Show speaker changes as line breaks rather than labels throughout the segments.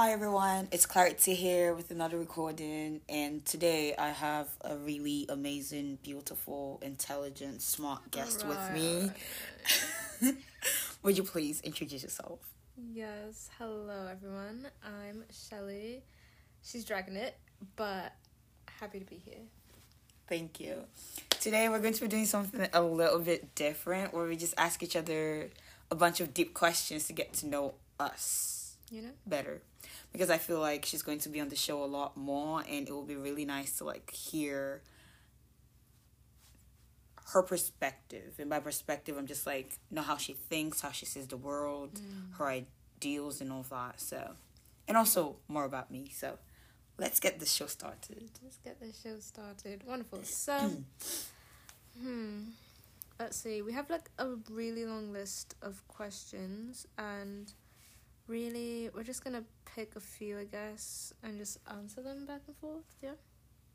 Hi everyone, it's Clarity here with another recording, and today I have a really amazing, beautiful, intelligent, smart guest with me. Would you please introduce yourself?
Yes, hello everyone. I'm Shelly. She's dragging it, but happy to be here.
Thank you. Today we're going to be doing something a little bit different where we just ask each other a bunch of deep questions to get to know us
You know?
better. Because I feel like she's going to be on the show a lot more and it will be really nice to like hear her perspective. And by perspective I'm just like know how she thinks, how she sees the world, her ideals and all that. So and also more about me. So let's get the show started.
Let's get the show started. Wonderful. So, hmm. Let's see. We have like a really long list of questions, and really, we're just gonna pick a few, I guess, and just answer them back and forth. Yeah.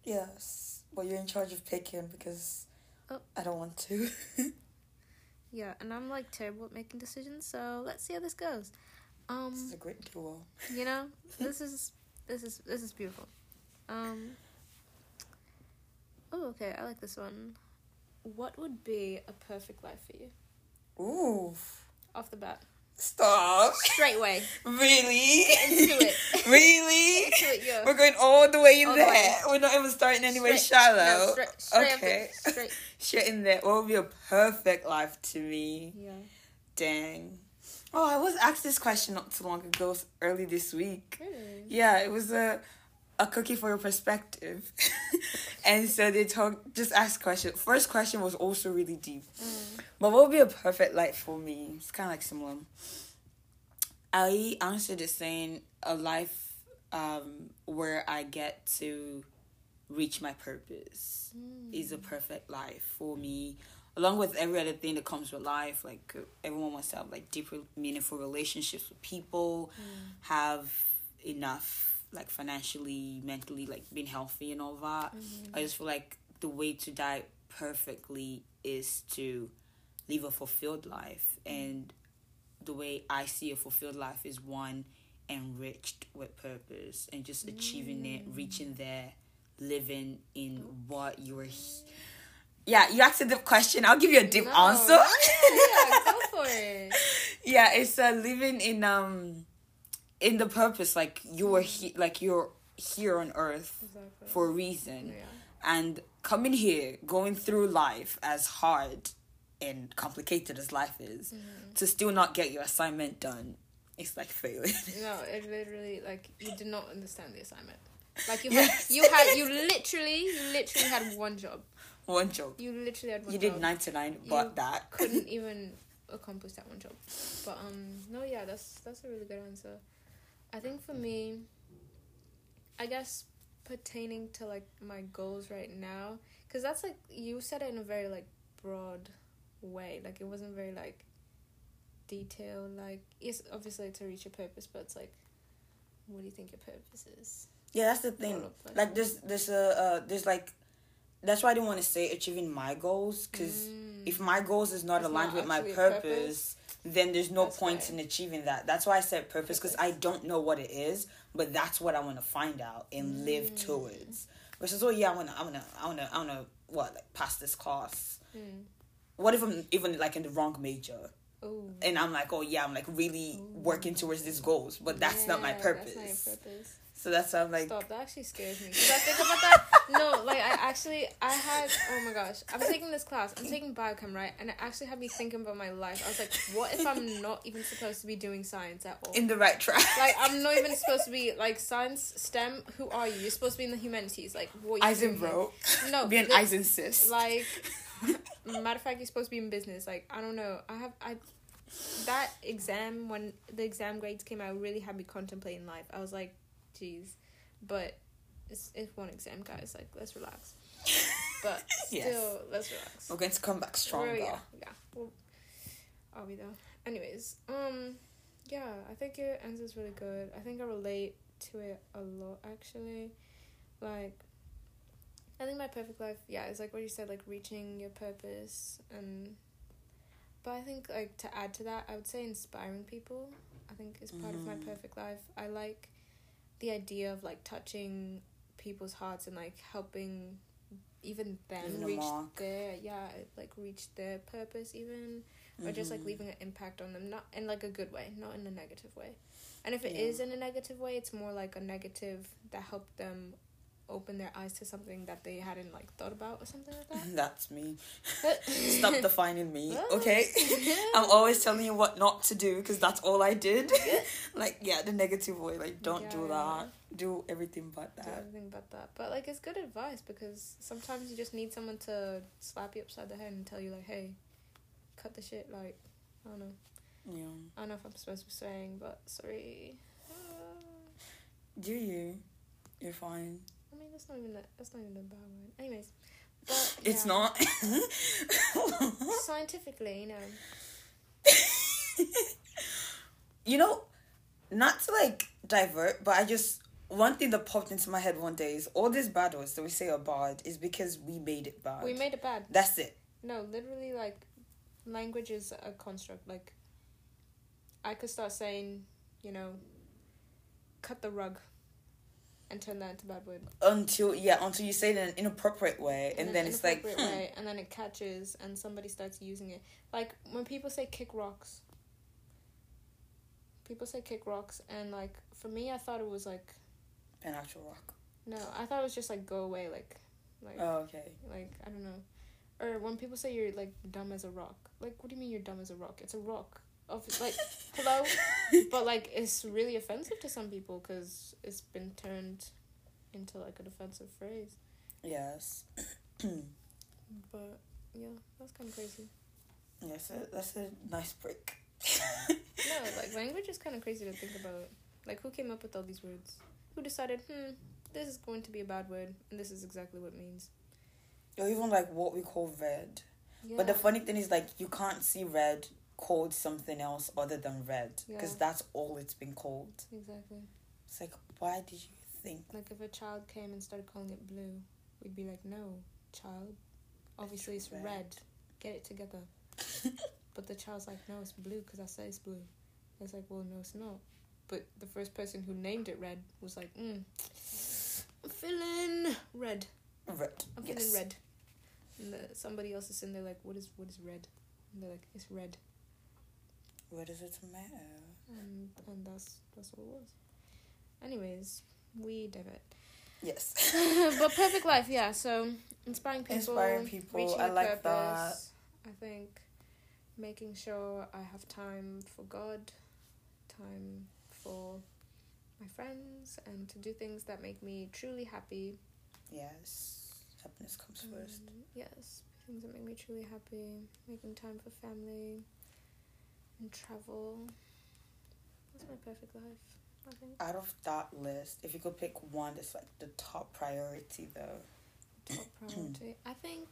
Yes. Well, you're in charge of picking because
Oh.
I don't want to.
Yeah, and I'm like terrible at making decisions, so let's see how this goes. Um.
this is a great duo.
you know this is this is this is beautiful um oh okay i like this one what would be a perfect life for you
Ooh.
off the bat
Stop.
straight away
Really?
into it
really?
Get into it yo
We're going all the way in
All the
there.
way.
We're not even starting anywhere
Straight-
shallow.
no, straight, straight
okay.
straight
Straight in there. What would be a perfect life to me?
yeah
Dang. Oh, I was asked this question not too long ago, early this week.
really
Yeah, it was a a cookie for your perspective. and so they talk just ask question. First question was also really deep.
Mm.
But what would be a perfect life for me? It's kinda like similar. I answered it saying a life um where I get to reach my purpose
Mm.
is a perfect life for me. Along with every other thing that comes with life, like everyone wants to have like deeper, meaningful relationships with people, have enough like financially, mentally, like being healthy and all that. I just feel like the way to die perfectly is to live a fulfilled life, and the way I see a fulfilled life is one enriched with purpose and just achieving it, reaching there, living in what you are. Yeah, you asked a deep question. I'll give you a deep
No.
answer.
yeah go for it
yeah, it's uh, living in um in the purpose like you were he- like you're here on earth
exactly
for a reason
yeah
and coming here going through life as hard and complicated as life is
Mm-hmm.
to still not get your assignment done it's like failing
no it literally like you did not understand the assignment like you
Yes.
had you had you literally you literally had one job
one job
you literally had one job.
you
job
did 99 but
You
that
couldn't even accomplish that one job. But um, no, yeah, that's that's a really good answer. I think for me, I guess pertaining to like my goals right now, because that's like you said it in a very like broad way. Like it wasn't very like detailed. Like it's obviously to reach your purpose, but it's like, what do you think your purpose is?
yeah that's the thing
like-
like there's there's a uh, there's like that's why I didn't want to say achieving my goals because
Mm.
if my goals is not
It's
aligned
not
with my purpose,
purpose.
Then there's no
That's
point
why.
in achieving that that's why i said purpose because i don't know what it is but that's what i want to find out and live
Mm.
towards versus oh yeah i want to i want to i want to i want to what like pass this class
Mm.
what if i'm even like in the wrong major
Oh.
and i'm like oh yeah i'm like really working towards these goals but that's not my purpose
That's not purpose.
So that's why i'm like
Stop, that actually scares me. Because I think about that. No, like I actually, I had, oh my gosh, I'm taking this class. I'm taking biochem, right? And it actually had me thinking about my life. I was like, what if I'm not even supposed to be doing science at all?
in the right track
Like, I'm not even supposed to be, like, science, STEM, who are you? You're supposed to be in the humanities. Like, what are you
eisen?
No,
be an eisen sis
Like, matter of fact, you're supposed to be in business. Like, I don't know. I have, I, that exam, when the exam grades came out, really had me contemplating life. I was like, geez. But it's, it's one exam, guys. Like, let's relax. But still, let's relax.
we're going to come back stronger
Well, yeah, yeah. Well, I'll be there. Anyways, um, yeah, I think your is really good. I think I relate to it a lot, actually. Like, I think my perfect life, yeah, is like what you said, like reaching your purpose and. But I think like to add to that, I would say inspiring people. I think is part of my
Mhm.
perfect life. I like the idea of like touching people's hearts and like helping even them
a
reach their yeah like reach their purpose even or just like
Mhm.
leaving an impact on them not in like a good way not in a negative way and if it
Yeah.
is in a negative way it's more like a negative that helped them open their eyes to something that they hadn't like thought about or something like that
That's me. Stop defining me,
oh.
okay? I'm always telling you what not to do because that's all I did. like, yeah, the negative way. Like, don't do
Yeah.
that. Do everything but
do
that.
everything but that. But like it's good advice because sometimes you just need someone to slap you upside the head and tell you like, hey, cut the shit. Like I don't know.
Yeah.
I don't know if I'm supposed to be saying, but sorry.
Do you? You're fine.
I mean that's not even that. That's not even a bad word. Anyways, but
It's not.
scientifically, you know.
you know, not to like divert, but I just one thing that popped into my head one day is all these bad words that we say are bad is because we made it bad.
We made it bad.
That's it.
No, literally, like, language is a construct. Like, I could start saying, you know, cut the rug, and turn that into bad word.
Until yeah, until you say it in an inappropriate way, and,
in
then
an
it's like hmm,
way, and then it catches, and somebody starts using it. Like when people say kick rocks. People say kick rocks, and like for me, I thought it was like
an actual rock.
no, I thought it was just like go away, like, like,
Oh, okay.
like I don't know, or when people say you're like dumb as a rock, like what do you mean you're dumb as a rock? It's a rock. Of like hello, but like it's really offensive to some people because it's been turned into like an offensive phrase.
Yes.
But yeah, that's kind of crazy.
Yes, a, that's a nice break.
No, like language is kind of crazy to think about. Like, who came up with all these words? Who decided, hmm, this is going to be a bad word, and this is exactly what it means?
Or even like what we call red.
Yeah.
But the funny thing is, like, you can't see red called something else other than red because
Yeah.
that's all it's been called.
exactly.
It's like, why did you think?
Like, if a child came and started calling it blue, we'd be like, no, child. Obviously, it's
red."
red. Get it together. but the child's like, no, it's blue because I said it's blue. It's like, well, no, it's not. But the first person who named it red was like, mm, I'm feeling red.
Red.
I'm
yes.
feeling red. And the, somebody else is in there like, what is what is red? And they're like, it's red.
Where does it matter?
And and that's that's what it was. Anyways, we divert.
Yes.
but perfect life, yeah. So inspiring people,
Inspiring people, I like
purpose. I think making sure I have time for God, time for my friends, and to do things that make me truly happy.
yes. Happiness comes first.
Um, yes, things that make me truly happy. Making time for family and travel. That's my perfect life. I think
Out of that list, if you could pick one that's like the top priority though.
top priority. I think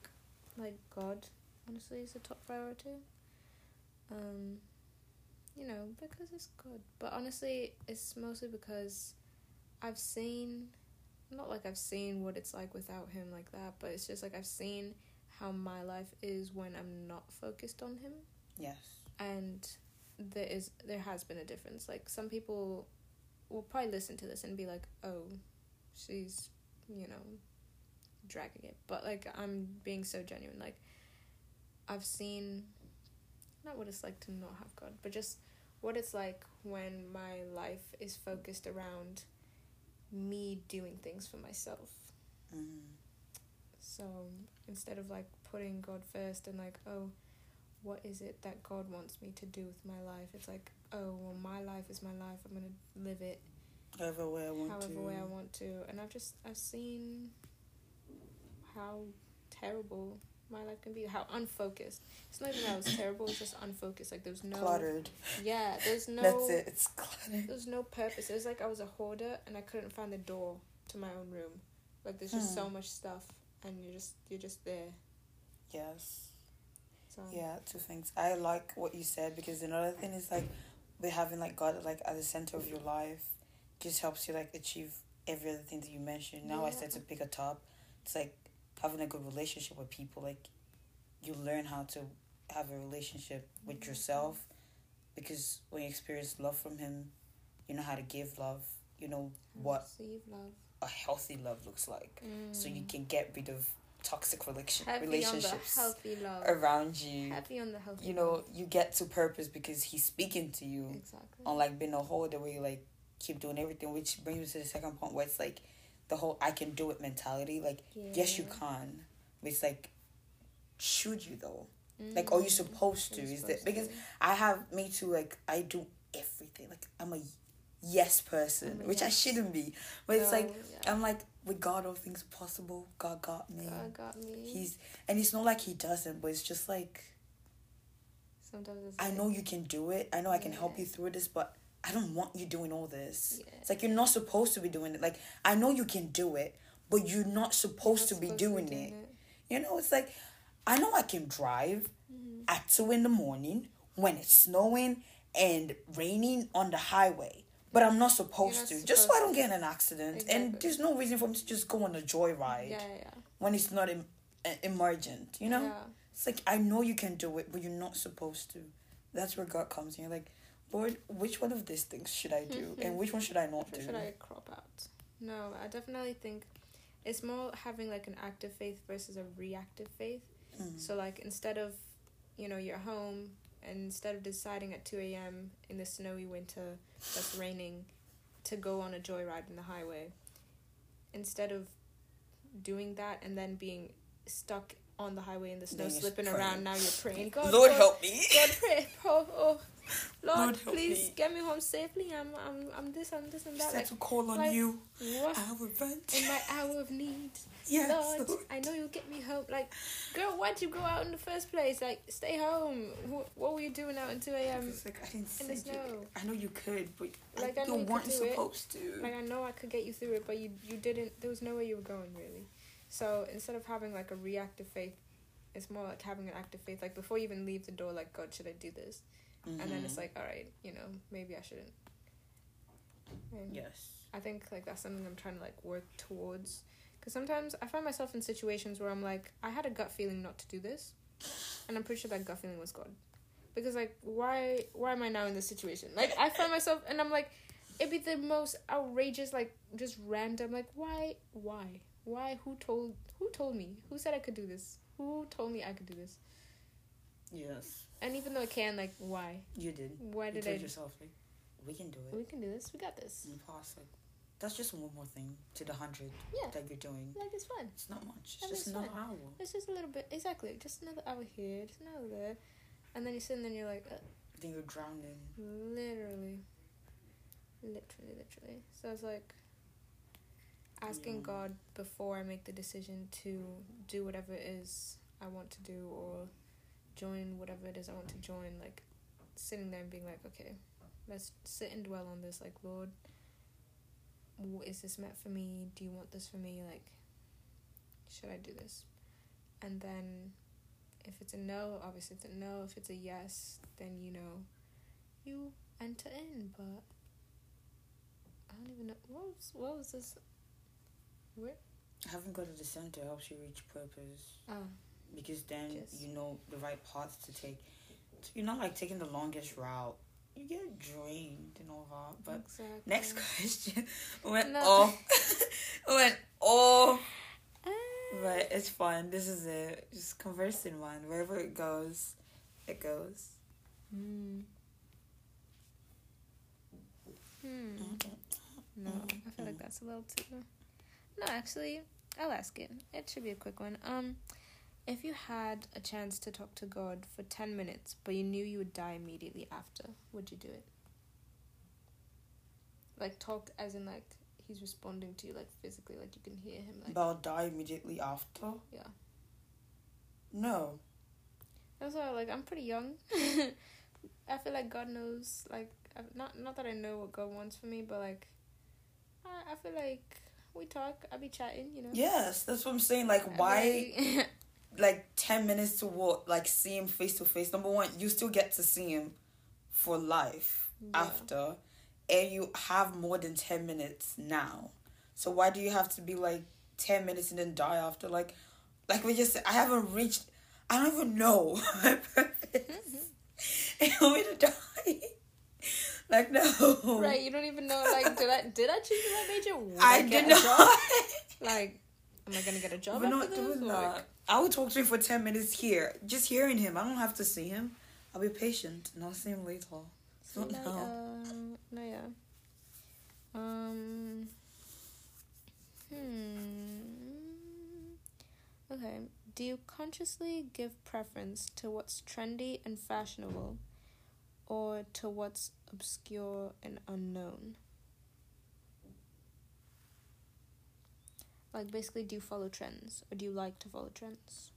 like God, honestly, is the top priority. Um, you know, because it's good. But honestly, it's mostly because I've seen, not like I've seen what it's like without Him like that, but it's just like I've seen how my life is when I'm not focused on Him.
Yes.
And there is there has been a difference. Like some people will probably listen to this and be like oh she's you know dragging it. But like i'm being so genuine. Like i've seen not what it's like to not have god but just what it's like when my life is focused around me doing things for myself.
Mm.
so instead of like putting God first and like, oh, what is it that God wants me to do with my life? It's like, oh, well, my life is my life. I'm gonna live it
However way I want
however
to.
way I want to. And I've just I've seen how terrible my life can be. How unfocused. It's not even that it was terrible. It's just unfocused. Like there's no.
Cluttered.
Yeah, there's no.
That's it. It's cluttered.
There's no purpose. It was like I was a hoarder and I couldn't find the door to my own room. Like there's just
Hmm.
so much stuff and you're just you're just there.
Yes.
So
Yeah, two things. I like what you said because another thing is like with having like God like at the center of your life just helps you like achieve every other thing that you mentioned. Now I
Yeah.
said to pick a top. It's like having a good relationship with people. Like you learn how to have a relationship with
Mhm.
yourself because when you experience love from him, you know how to give love you know what
Receive love.
a healthy love looks like so you
Mm.
can get rid of toxic relation-
Heavy
relationships
on the healthy love.
around you
Heavy on the healthy.
you know
love.
you get to purpose because he's speaking to you
Exactly.
unlike being a holder where you like keep doing everything which brings me to the second point where it's like the whole i can do it mentality like yes you can but it's like should you though like are you
Mm.
supposed to
You're
is that because
to.
i have me too like i do everything like i'm a yes person which i shouldn't be but it's like
yeah.
i'm like with god all things are possible god got me
God got me.
he's and it's not like he doesn't but it's just like
Sometimes it's
I
like,
know you can do it. I know I can help you through this, but I don't want you doing all this.
Yeah.
It's like you're not supposed to be doing it. Like I know you can do it, but you're not supposed
you're
to be
supposed
doing it. You know, it's like I know I can drive
Mhm.
at two in the morning when it's snowing and raining on the highway. But I'm not supposed
not
to, just so I don't get in an accident. And there's no reason for me to just go on a joyride
Yeah, yeah, yeah.
when it's not em- emergent. You know,
Yeah.
it's like I know you can do it, but you're not supposed to. That's where God comes in. You're like, Lord, which one of these things should I do, and which one should I not
Or
do?
should I crop out? No, I definitely think it's more having like an active faith versus a reactive faith.
Mm.
So like instead of, you know, you're home and instead of deciding at two a.m. in the snowy winter that's raining to go on a joyride in the highway, instead of doing that and then being stuck on the highway in the snow, slipping
praying.
around, now you're praying. God,
Lord
God,
help me.
God pray, oh, oh, Lord,
Lord,
please
me.
get me home safely. I'm, I'm, I'm this, I'm this, and that.
Said
Like,
to call on
like,
you.
what?
I will rent.
In my hour of need,
Yes,
Lord,
Lord.
I know you'll get me home. Like, girl, why'd you go out in the first place? Like, stay home. What, what were you doing out in two a.m.?
Like I didn't
in the
send you.
snow.
I know you could, but
Like,
I,
I know
you weren't
do it.
supposed to.
Like, I know I could get you through it, but you, you didn't. There was nowhere you were going really. So instead of having like a reactive faith, it's more like having an active faith. Like before you even leave the door, like God, should I do this? And then it's
Mhm.
like, all right, you know, maybe I shouldn't. And
yes.
I think like that's something I'm trying to like work towards. Because sometimes I find myself in situations where I'm like, I had a gut feeling not to do this, and I'm pretty sure that gut feeling was God. Because like, why why am I now in this situation? Like I find myself, and I'm like, it'd be the most outrageous, like just random. Like why why why who told who told me who said I could do this? Who told me I could do this?
Yes.
And even though I can, like why
You did.
why
You
did
told
I?
yourself like, we can do it.
We can do this. We got this.
The that's just one more thing to the hundred
Yeah,
that you're doing.
like it's fun.
It's not much. It's just
is
another
fine.
hour.
It's just a little bit, exactly. Just another hour here, just another there, and then you're sitting there and you're like, uh,
Then you're drowning.
literally, literally, literally. So it's like asking
Yeah.
God before I make the decision to do whatever it is I want to do or join whatever it is I want to join. Like sitting there and being like, okay, let's sit and dwell on this. Like, Lord, is this meant for me? Do you want this for me? Like, should I do this? And then if it's a no, obviously it's a no. If it's a yes, then you know you enter in. But I don't even know what was what was this. Where?
Having God at the center helps you reach purpose
Oh,
because then
Just-
you know the right paths to take. You're not like taking the longest route. You get drained and all that. But
exactly.
next question went
No.
off. went off.
Ah.
But it's fun. This is it. Just conversing, one. Wherever it goes, it goes.
Hmm. Hmm. No, I feel like that's a little too. No, actually, I'll ask it. It should be a quick one. Um, if you had a chance to talk to God for ten minutes, but you knew you would die immediately after, would you do it? Like talk as in like he's responding to you like physically, like you can hear him like
But I'll die immediately after.
yeah.
No.
That's why like I'm pretty young. I feel like God knows like not not that I know what God wants for me, but like I I feel like we talk. I be chatting, you know.
Yes, that's what I'm saying. Like, why?
like-
10 minutes to what like see him face to face number one you still get to see him for life
Yeah.
after and you have more than 10 minutes now so why do you have to be like 10 minutes and then die after like like we just i haven't reached i don't even know my mm-hmm. purpose and me to die Like no.
Right, you don't even know. Like, did I did I choose the right major? Would
I
get
did not.
Like, am I gonna get a job
We're not
this?
doing
Like.
I will talk to him for ten minutes here. Just hearing him. I don't have to see him. I'll be patient and I'll see him later.
see
Not
you
now.
later. No, yeah. Um. Hmm. Okay. Do you consciously give preference to what's trendy and fashionable, or to what's obscure and unknown? Like, basically, do you follow trends, or do you like to follow trends?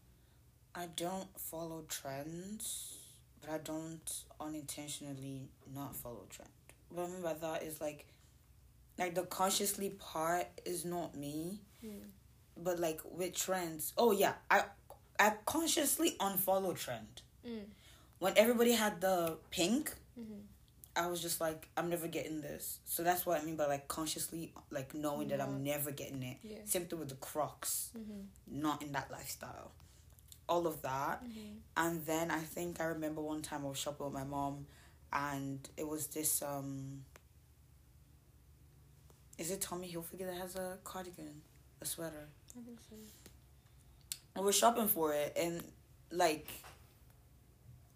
I don't follow trends, but I don't unintentionally not follow trend. What I mean by that is like, like the consciously part is not me,
Hmm.
but like with trends. Oh yeah, I I consciously unfollow trend
Mm.
when everybody had the pink.
Mm-hmm.
I was just like, I'm never getting this. So that's what I mean by like consciously, like knowing that I'm never getting it.
Yeah.
Same thing with the Crocs,
Mm-hmm.
not in that lifestyle. All of that.
Mm-hmm.
And then I think I remember one time I was shopping with my mom and it was this um is it Tommy Hilfiger that has a cardigan? A sweater.
I think so.
I was shopping for it and like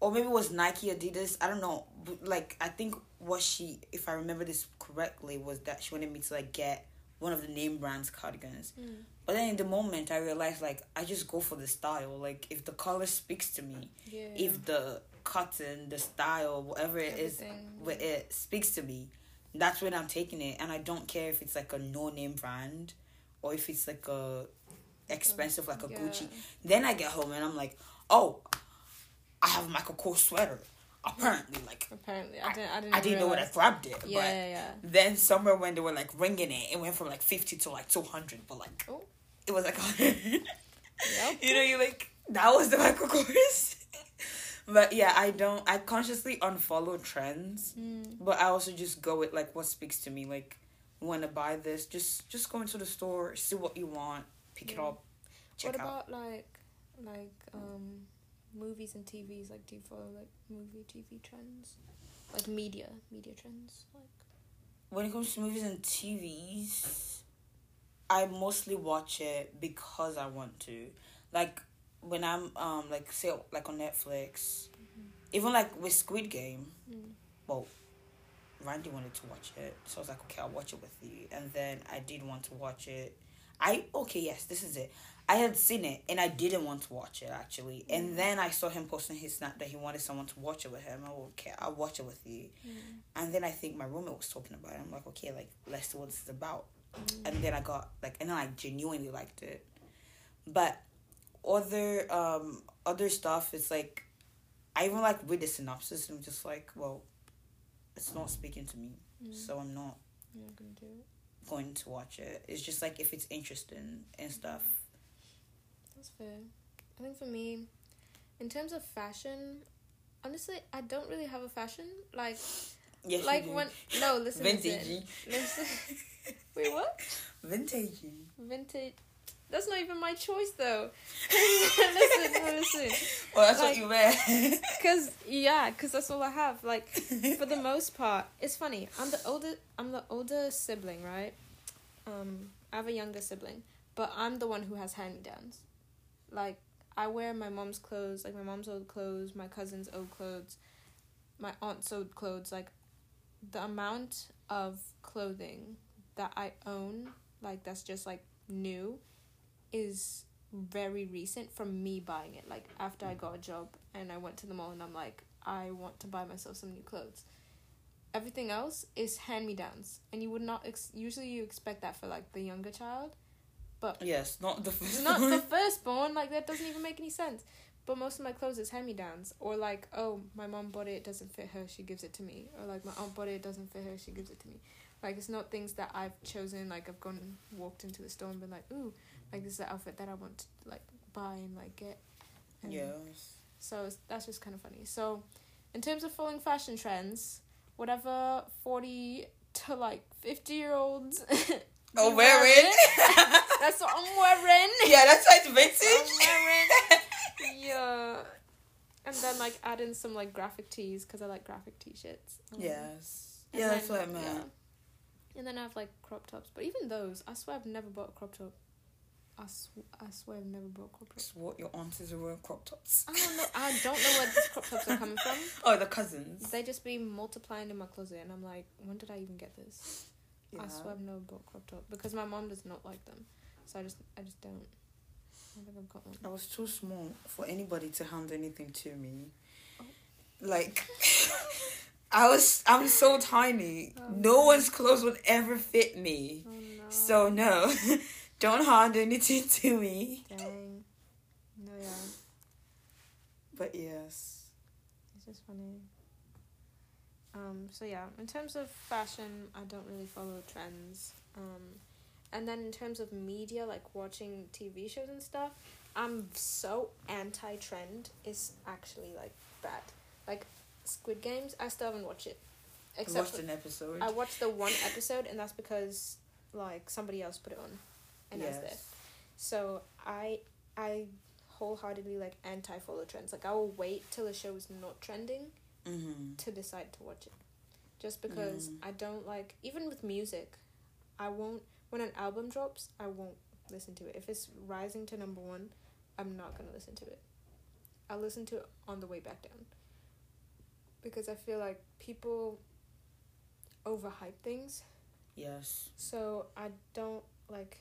or maybe it was Nike Adidas, I don't know. But like I think what she if I remember this correctly was that she wanted me to like get one of the name brands cardigans.
Mm.
But then in the moment I realized like I just go for the style. Like if the color speaks to me,
Yeah.
if the cotton, the style, whatever it is
Everything.
with it speaks to me, that's when I'm taking it. And I don't care if it's like a no name brand or if it's like a expensive like a
Yeah.
Gucci. Then I get home and I'm like, oh, I have a Michael Kors sweater. Apparently, like
Apparently, I didn't. I didn't.
I didn't know when I grabbed it,
Yeah,
but
yeah, yeah.
then somewhere when they were like ringing it, it went from like fifty to like two hundred. But like
Oh.
it was like.
Yep.
you know, you like that was the Michael Kors. but yeah, I don't. I consciously unfollow trends,
Mm.
but I also just go with like what speaks to me. Like, want to buy this? Just just go into the store, see what you want, pick it up, check
What
out.
about like, like um, movies and TVs? Like, do you follow like movie TV trends, like media media trends? Like,
When it comes to movies and TVs, I mostly watch it because I want to. Like when I'm um like say like on Netflix, even like with Squid Game.
mm.
Well, Randy wanted to watch it, so I was like, okay, I'll watch it with you. And then I did want to watch it. I okay, yes, this is it. I had seen it and I didn't want to watch it actually. And then I saw him posting his snap that he wanted someone to watch it with him. I okay, I'll watch it with you. And then I think my roommate was talking about it. I'm like, okay, like let's see what this is about. And then I got like, and then I genuinely liked it. But other um other stuff is like, I even like read the synopsis and I'm just like, well, it's not speaking to me,
Mm.
so I'm not
not gonna do it.
Going to watch it. It's just like if it's interesting and stuff.
That's fair. I think for me, in terms of fashion, honestly, I don't really have a fashion. Like,
Yes,
like when no, listen, listen,
Vintagey.
listen. Wait, what?
Vintage.
Vintage. That's not even my choice though. listen, listen.
Well, that's
Like-
what you wear.
Cause yeah, cause that's all I have. Like for the most part, it's funny. I'm the older. I'm the older sibling, right? Um, I have a younger sibling, but I'm the one who has hand me downs. Like I wear my mom's clothes, like my mom's old clothes, my cousin's old clothes, my aunt's old clothes. Like the amount of clothing that I own, like that's just like new, is very recent from me buying it. Like after I got a job and I went to the mall and I'm like, I want to buy myself some new clothes. Everything else is hand me downs, and you would not ex- usually you expect that for like the younger child, but
yes, not the first
not the firstborn. Like that doesn't even make any sense. But most of my clothes is hand me downs, or like, oh, my mom bought it, it doesn't fit her, she gives it to me, or like my aunt bought it, it doesn't fit her, she gives it to me. Like it's not things that I've chosen. Like I've gone and walked into the store and been like, ooh, like this is the outfit that I want to like buy and like get. And
yes.
So it's, that's just kind of funny. So, in terms of following fashion trends, whatever forty to like fifty year olds.
Oh,
be
wearing.
That's what I'm wearing.
yeah, that's
I'm
vintage.
wearing. yeah. And then like add in some like graphic tees because I like graphic t-shirts. Um,
yes. Yeah, that's what I meant.
And then I have like crop tops, but even those, I swear I've never bought a crop top. I, sw- I swear I've never bought crop
tops. What your aunties are wearing crop tops.
I don't know. I don't know where these crop tops are coming from.
Oh, the cousins.
They just be multiplying in my closet, and I'm like, when did I even get this?
Yeah.
I swear I've never bought crop top because my mom does not like them, so I just I just don't. I think I've got one.
I was too small for anybody to hand anything to me.
Oh.
Like, I was, I'm so tiny.
Oh.
No one's clothes would ever fit me.
Oh no.
So no, don't hand anything to me.
Dang. No, yeah.
But yes,
It's just funny. Um, so yeah, in terms of fashion, I don't really follow trends. Um, and then in terms of media, like watching TV shows and stuff, I'm so anti trend. It's actually like bad. Like Squid Games, I still haven't watched it.
I
Except
watched an episode.
I watched the one episode, and that's because like somebody else put it on, and I was there.
yes.
So I I wholeheartedly like anti follow trends. Like I will wait till a show is not trending
Mm-hmm.
to decide to watch it. Just because
Mm.
I don't like even with music, I won't when an album drops, I won't listen to it. If it's rising to number one, I'm not gonna listen to it. I'll listen to it on the way back down. Because I feel like people overhype things.
Yes.
So I don't like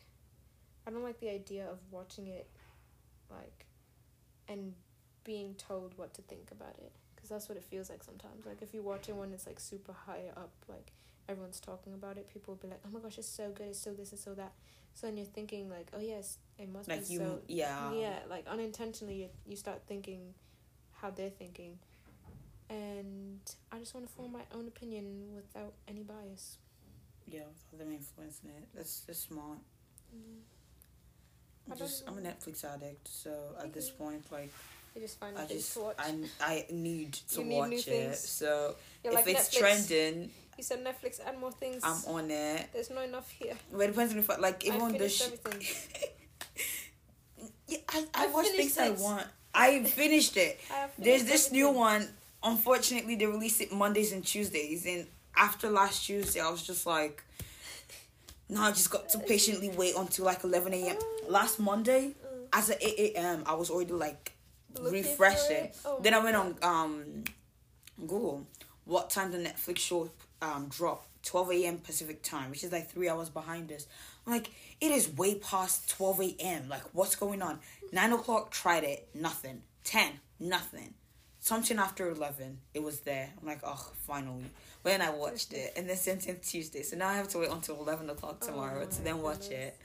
I don't like the idea of watching it like and being told what to think about it because that's what it feels like sometimes. Like if you watch it when it's like super high up like everyone's talking about it, people will be like, "Oh my gosh, it's so good. It's so this and so that." So then you're thinking like, "Oh yes, it must
Like
be
you,
so
yeah.
yeah, like unintentionally you, you start thinking how they're thinking. And I just want to form my own opinion without any bias.
Yeah, without them influencing it. That's that's smart. Mm-hmm.
I
I'm just I'm a Netflix addict, so at this point, like
You just find
I just
to watch.
I I need to
need
watch it.
things.
So
You're
if
like
it's
Netflix.
trending,
You said Netflix add more things.
I'm on it.
There's not enough here.
But it depends on like even on the
finished
sh- yeah, I, I,
I
watch
finished
things I want. I finished it.
I have
There's
finished
this new one. Unfortunately, they release it Mondays and Tuesdays, and after last Tuesday, I was just like, no, I just got to patiently wait until like 11 a.m. Last Monday, as at 8 a.m., I was already like
Looking
refreshing.
Oh
then I went on um Google. What time the Netflix show um drop? 12 a.m. Pacific time, which is like three hours behind us. I'm like, it is way past 12 a.m. Like, what's going on? Nine o'clock, tried it, nothing. Ten, nothing. Something after 11, it was there. I'm like, oh, finally. But then I watched it, and then sent it Tuesday. So now I have to wait until 11 o'clock tomorrow
Oh
to then watch
goodness.
it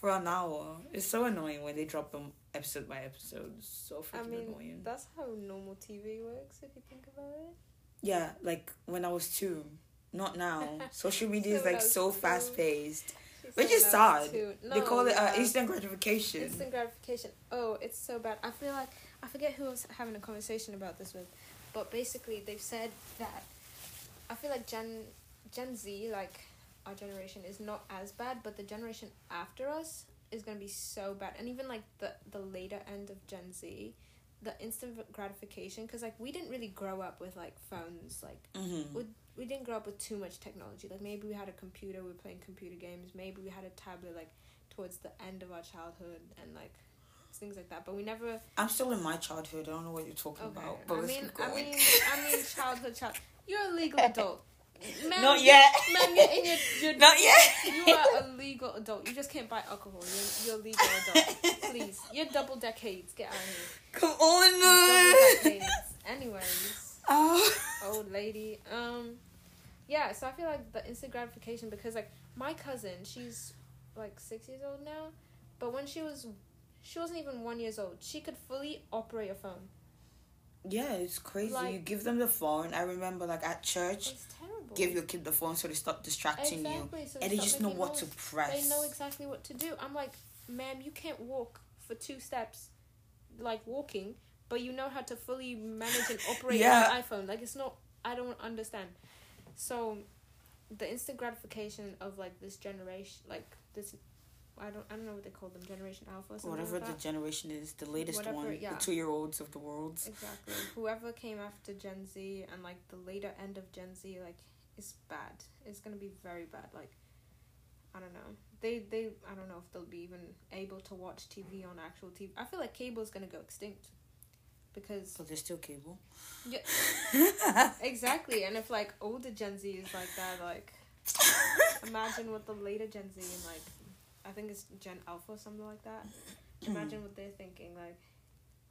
for an hour. It's so annoying when they drop them episode by episode. It's so freaking
I mean,
annoying.
that's how normal TV works if you think about it.
Yeah, like when I was two. Not now. Social media is
when
like so fast paced. Which is
when
sad.
two.
they call it uh, instant gratification.
Instant gratification. Oh, it's so bad. I feel like I forget who I was having a conversation about this with, but basically they've said that I feel like Gen Gen Z, like our generation, is not as bad, but the generation after us is gonna be so bad, and even like the the later end of Gen Z, the instant gratification, because like we didn't really grow up with like phones, like
Mm-hmm.
we, we didn't grow up with too much technology. Like maybe we had a computer, we were playing computer games. Maybe we had a tablet like towards the end of our childhood and like things like that. But we never.
I'm still in my childhood. I don't know what you're talking
Okay.
about. But
I mean, I mean, I mean, childhood, child. You're a legal adult. Man,
Not yet.
Man, you're in your. You're,
Not yet.
You are a legal adult. You just can't buy alcohol. You're, you're a legal adult. Please, you're double decades. Get out of here.
Come on,
Double decades. Anyways
Oh.
old lady. Um, yeah. So I feel like the instant gratification because like my cousin, she's like six years old now, but when she was, she wasn't even one years old. She could fully operate a phone.
Yeah, it's crazy.
Like-
you give them the phone. I remember, like at church, give your kid the phone so they stop distracting you,
exactly. So
and they just know what to press.
They know exactly what to do. I'm like, ma'am, you can't walk for two steps, like walking, but you know how to fully manage and operate
Yeah.
an iPhone. Like it's not. I don't understand. So, the instant gratification of like this generation, like this, I don't, I don't know what they call them, Generation Alpha, or
Whatever
like
the generation is, the latest
Whatever,
one,
yeah.
the two year olds of the world.
Exactly. Whoever came after Gen Z and like the later end of Gen Z, like is bad. It's gonna be very bad. Like, I don't know. They they I don't know if they'll be even able to watch TV on actual TV. I feel like cable is gonna go extinct because
So there's still cable.
Yeah, exactly. And if like older Gen Z is like that, like imagine what the later Gen Z and like I think it's Gen Alpha or something like that. Imagine what they're thinking, like,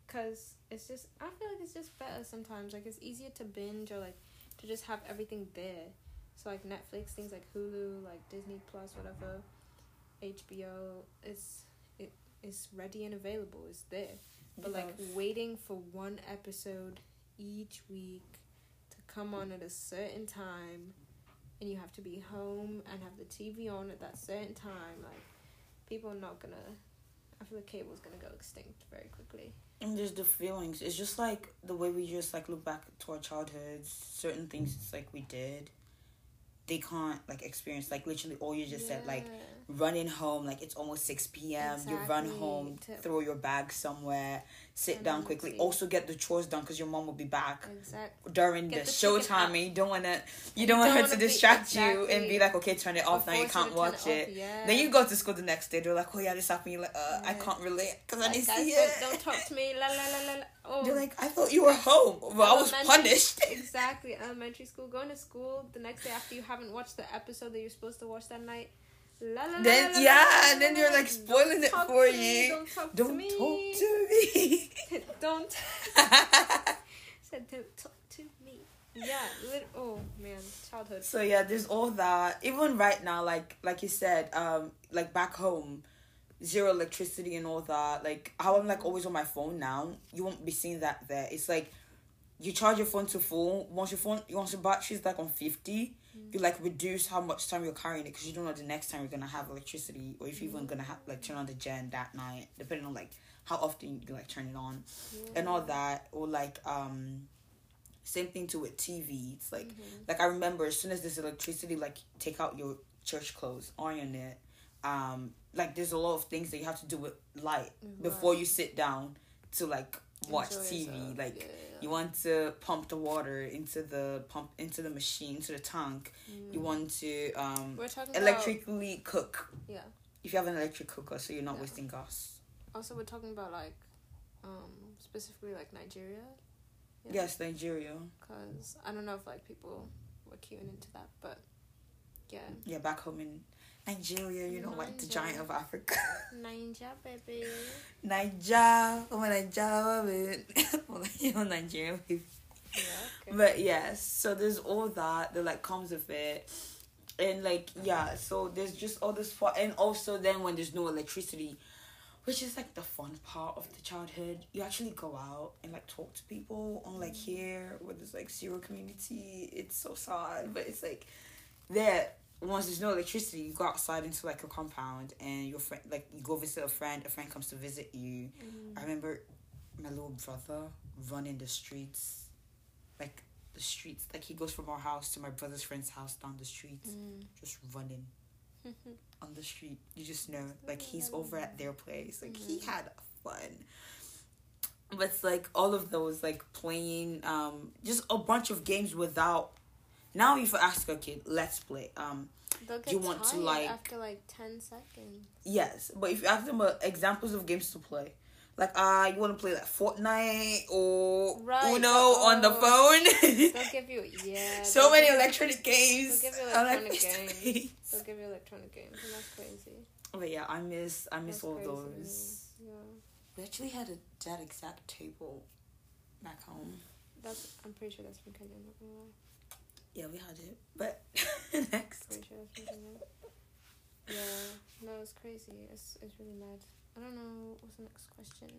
cause it's just I feel like it's just better sometimes. Like it's easier to binge or like to just have everything there. So like Netflix, things like Hulu, like Disney Plus, whatever, HBO, it's it is ready and available. It's there. But like waiting for one episode each week to come on at a certain time and you have to be home and have the TV on at that certain time, like people are not gonna I feel like cable's gonna go extinct very quickly.
And there's the feelings. It's just like the way we just like look back to our childhoods. Certain things it's like we did, they can't like experience. Like literally, all you just said, like running home. Like it's almost six p.m. You run home,
To-
throw your bag somewhere, sit
And
down quickly. Also get the chores done because your mom will be back
Exactly.
during
Get
the
the
showtime,
out.
and you don't wanna. You
You
don't want her to distract you and be like, okay, turn it off
Or
now. You can't watch
off,
it.
Yeah.
Then you go to school the next day. They're like, oh yeah, this happened. You're like, uh, I can't relate because I didn't see
don't,
it.
don't talk to me. La la la la. Oh.
You're like, I thought you were home. Well, I was punished.
exactly. Elementary school. Going to school the next day after you haven't watched the episode that you're supposed to watch that night. La, la,
Then
la,
yeah, and then you're like spoiling it for
to me,
you.
Don't talk to me.
Don't
to me.
talk to me.
don't. Said don't talk to me. Yeah. Lit- oh man, childhood.
so yeah, there's all that. Even right now, like like you said, um, like back home, zero electricity and all that. Like how I'm like always on my phone now. You won't be seeing that there. It's like you charge your phone to full. Once your phone, once your battery's like on fifty, you like reduce how much time you're carrying it because you don't know the next time you're gonna have electricity or if you're even gonna have like turn on the gen that night, depending on like how often you like turn it on and all that. Or like um, same thing to with TV. It's like
Mm-hmm.
like I remember as soon as there's electricity, like take out your church clothes, iron it. Um, like there's a lot of things that you have to do with light before you sit down to like watch
Enjoy
TV.
yourself.
Like
Yeah,
you want to pump the water into the pump into the machine into the tank. You want to um
talking about
electrically cook
yeah.
if you have an electric cooker, so you're not
Yeah.
wasting gas.
Also, we're talking about like, um, specifically like Nigeria. Yeah.
Yes, Nigeria.
Cause I don't know if like people were queuing into that, but yeah,
Yeah, back home in Nigeria, you know, like the giant of Africa.
Nigeria baby.
Nigeria, oh my Nigeria, baby. you know, Nigeria, baby.
Yeah. Okay.
But yes, so there's all that that like comes with it, and like yeah, so there's just all this fun, and also then when there's no electricity, which is like the fun part of the childhood, you actually go out and like talk to people. On like mm. here, where there's like zero community, it's so sad, but it's like there. Once there's no electricity, you go outside into like a compound, and your friend, like you go visit a friend. A friend comes to visit you. I remember my little brother running the streets, like the streets. Like he goes from our house to my brother's friend's house down the streets,
Mm.
just running on the street. You just know, like he's over at their place. Like he had fun. But it's like all of those, like playing, um, just a bunch of games without. Now, if I ask a kid, let's play. Um,
They'll get
You want to, like-
after like ten seconds.
Yes, but if you ask them uh, examples of games to play, like uh, you want to play like Fortnite or
Right,
Uno
the-
on the
oh.
phone.
They'll give you yeah.
so many electronic games.
They'll give you electronic games. They'll give you electronic games, and that's crazy.
But yeah, I miss I miss
That's
all
crazy
those.
Yeah,
We actually had a that exact table back home.
that's. I'm pretty sure that's from Kenya. Not gonna lie.
Yeah, we had it. But next,
sure that's from Kenya. Yeah, no, it's crazy. It's it's really mad. I don't know what's the next question.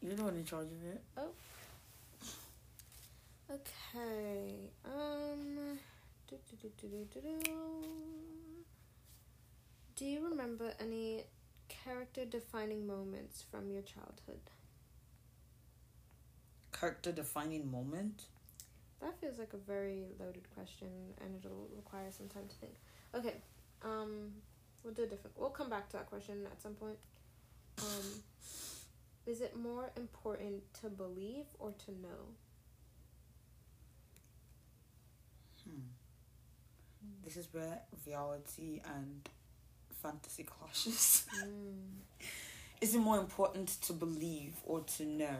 you're the one in charge of it. Oh.
Okay. Um. Do. do you remember any character defining moments from your childhood?
Character defining moment.
That feels like a very loaded question, and it'll require some time to think. Okay, um, we'll do a different. We'll come back to that question at some point. Um, is it more important to believe or to know?
Hmm. this is where reality and fantasy clashes.
Mm.
is it more important to believe or to know?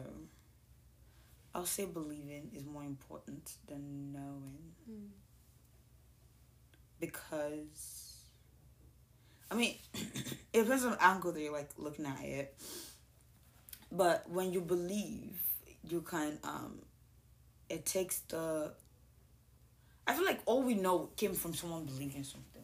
I'll say believing is more important than knowing
Mm.
because I mean it depends on the angle that you're like looking at it. But when you believe, you can um it takes the I feel like all we know came from someone believing something.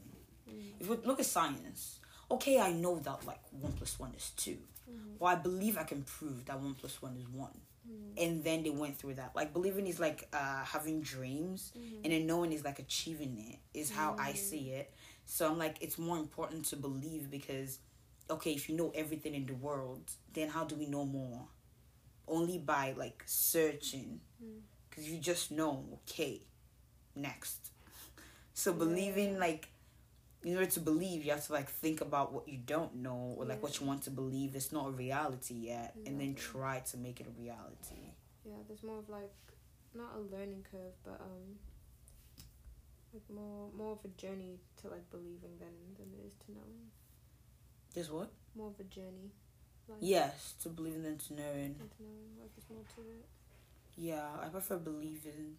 Mm.
If we look at science, okay, I know that like one plus one is two.
Mhm.
Well, I believe I can prove that one plus one is one.
Mm.
And then they went through that. Like believing is like uh having dreams
Mhm.
and then knowing is like achieving it is how I
Mm.
see it. So I'm like it's more important to believe because okay, if you know everything in the world, then how do we know more? Only by like searching.
Mm.
Cuz you just know, okay, next. So
Yeah.
believing like in order to believe, you have to like think about what you don't know or like what you want to believe is not a reality yet, and then try to make it a reality.
Yeah, there's more of like not a learning curve, but um like more more of a journey to like believing than than it is to knowing.
Just what?
More of a journey. Like,
Yes, to believing than to knowing.
than to knowing, like there's more to it.
Yeah, I prefer believing.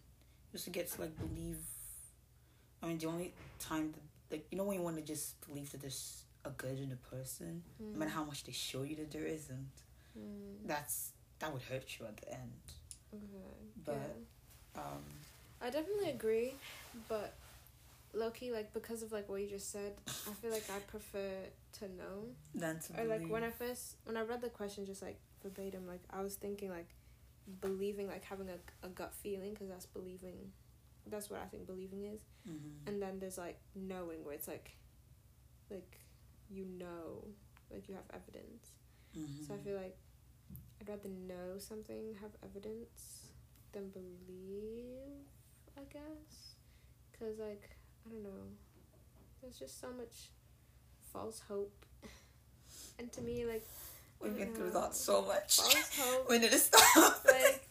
Just to get to like believe. I mean, the only time that like you know when you want to just believe that there's a good in a person, no matter how much they show you that there isn't,
Mm.
that's that would hurt you at the end.
Okay.
but-
yeah.
Um,
I definitely agree, but lowkey, like because of like what you just said, I feel like I prefer to know.
than to
Or
believe.
like when I first when I read the question just like verbatim, like I was thinking like believing like having a, a gut feeling because that's believing. That's what I think believing is.
Mhm.
And then there's like knowing where it's like, like you know, like you have evidence.
Mhm.
So I feel like I'd rather know something, have evidence, than believe, I guess. Because, like, I don't know. There's just so much false hope. And to me, like,
We've been through that so much.
false hope,
we need to stop.
like,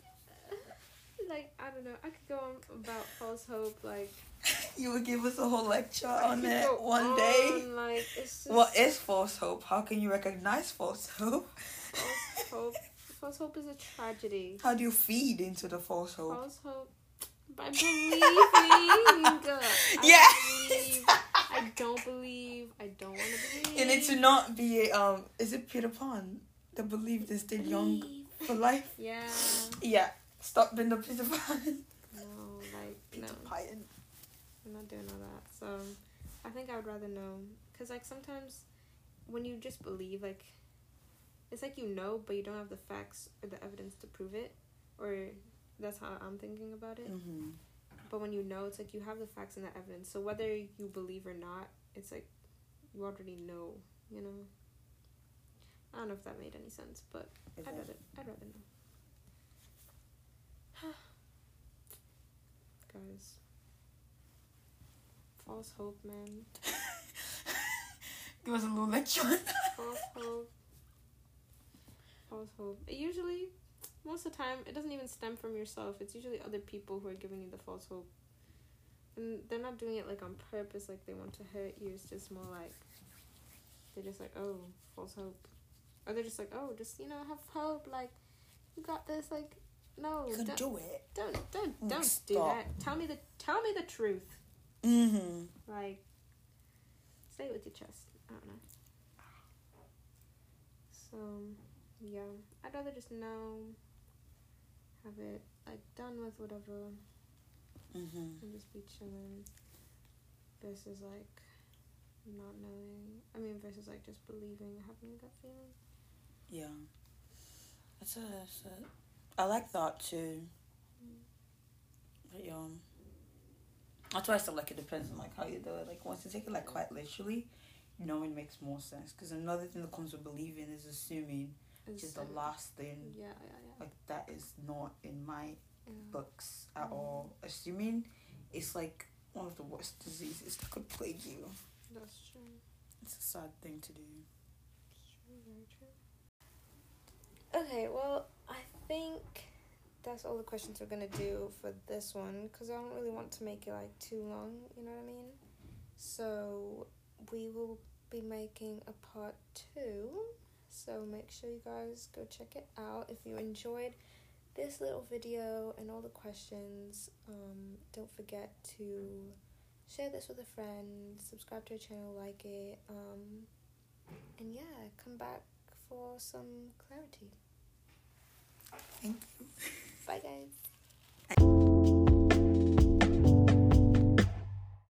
like, I don't know. I could go on about false hope, like,
you would give us a whole lecture
I
on it one day.
Like, it's just
What is false hope? How can you recognize false hope?
false hope? False hope is a tragedy.
How do you feed into the false hope?
False hope by believing. I
Yeah.
believe. I don't believe. I don't want to believe.
And it to not be um. Is it Peter Pan that believed they stayed young for life?
Yeah.
Yeah. Stop being a Peter Pan.
No, like
Peter
no,
Pan.
I'm not doing all that. So, I think I would rather know, cause like sometimes, when you just believe, like, it's like you know, but you don't have the facts or the evidence to prove it, or that's how I'm thinking about it.
Mm-hmm.
But when you know, it's like you have the facts and the evidence. So whether you believe or not, it's like you already know. You know. I don't know if that made any sense, but I'd rather I'd rather know. Guys. False hope, man.
Give us a little lecture.
False hope. False hope. It usually, most of the time, it doesn't even stem from yourself. It's usually other people who are giving you the false hope. And they're not doing it like on purpose, like they want to hurt you. It's just more like they're just like, oh, false hope. Or they're just like, oh, just you know, have hope. Like you got this. Like no,
You can
don't,
do it.
don't don't
Mm,
don't do that. Tell me the tell me the truth.
Mm-hmm.
Like say it with your chest. I don't know. So yeah, I'd rather just know, have it like done with whatever,
Mm-hmm.
and just be chilling. Versus like not knowing. I mean, versus like just believing, having a gut feeling.
Yeah. That's a, that's a, I like that too. But yeah. That's why I said like it depends on like how you do it. Like once you take it like quite literally, knowing makes more sense. Because another thing that comes with believing is assuming, which is the
um,
last thing.
Yeah, yeah, yeah.
Like that is not in my
yeah.
books at
Mhm.
all. Assuming is like one of the worst diseases that could plague you.
That's true.
It's a sad thing to do.
It's true, very true. Okay, well, I think that's all the questions we're gonna do for this one because I don't really want to make it like too long. You know what I mean? So we will be making a part two. So make sure you guys go check it out. If you enjoyed this little video and all the questions, um, don't forget to share this with a friend, subscribe to our channel, like it, um, and yeah, come back for some clarity.
Thank you.
Bye, guys.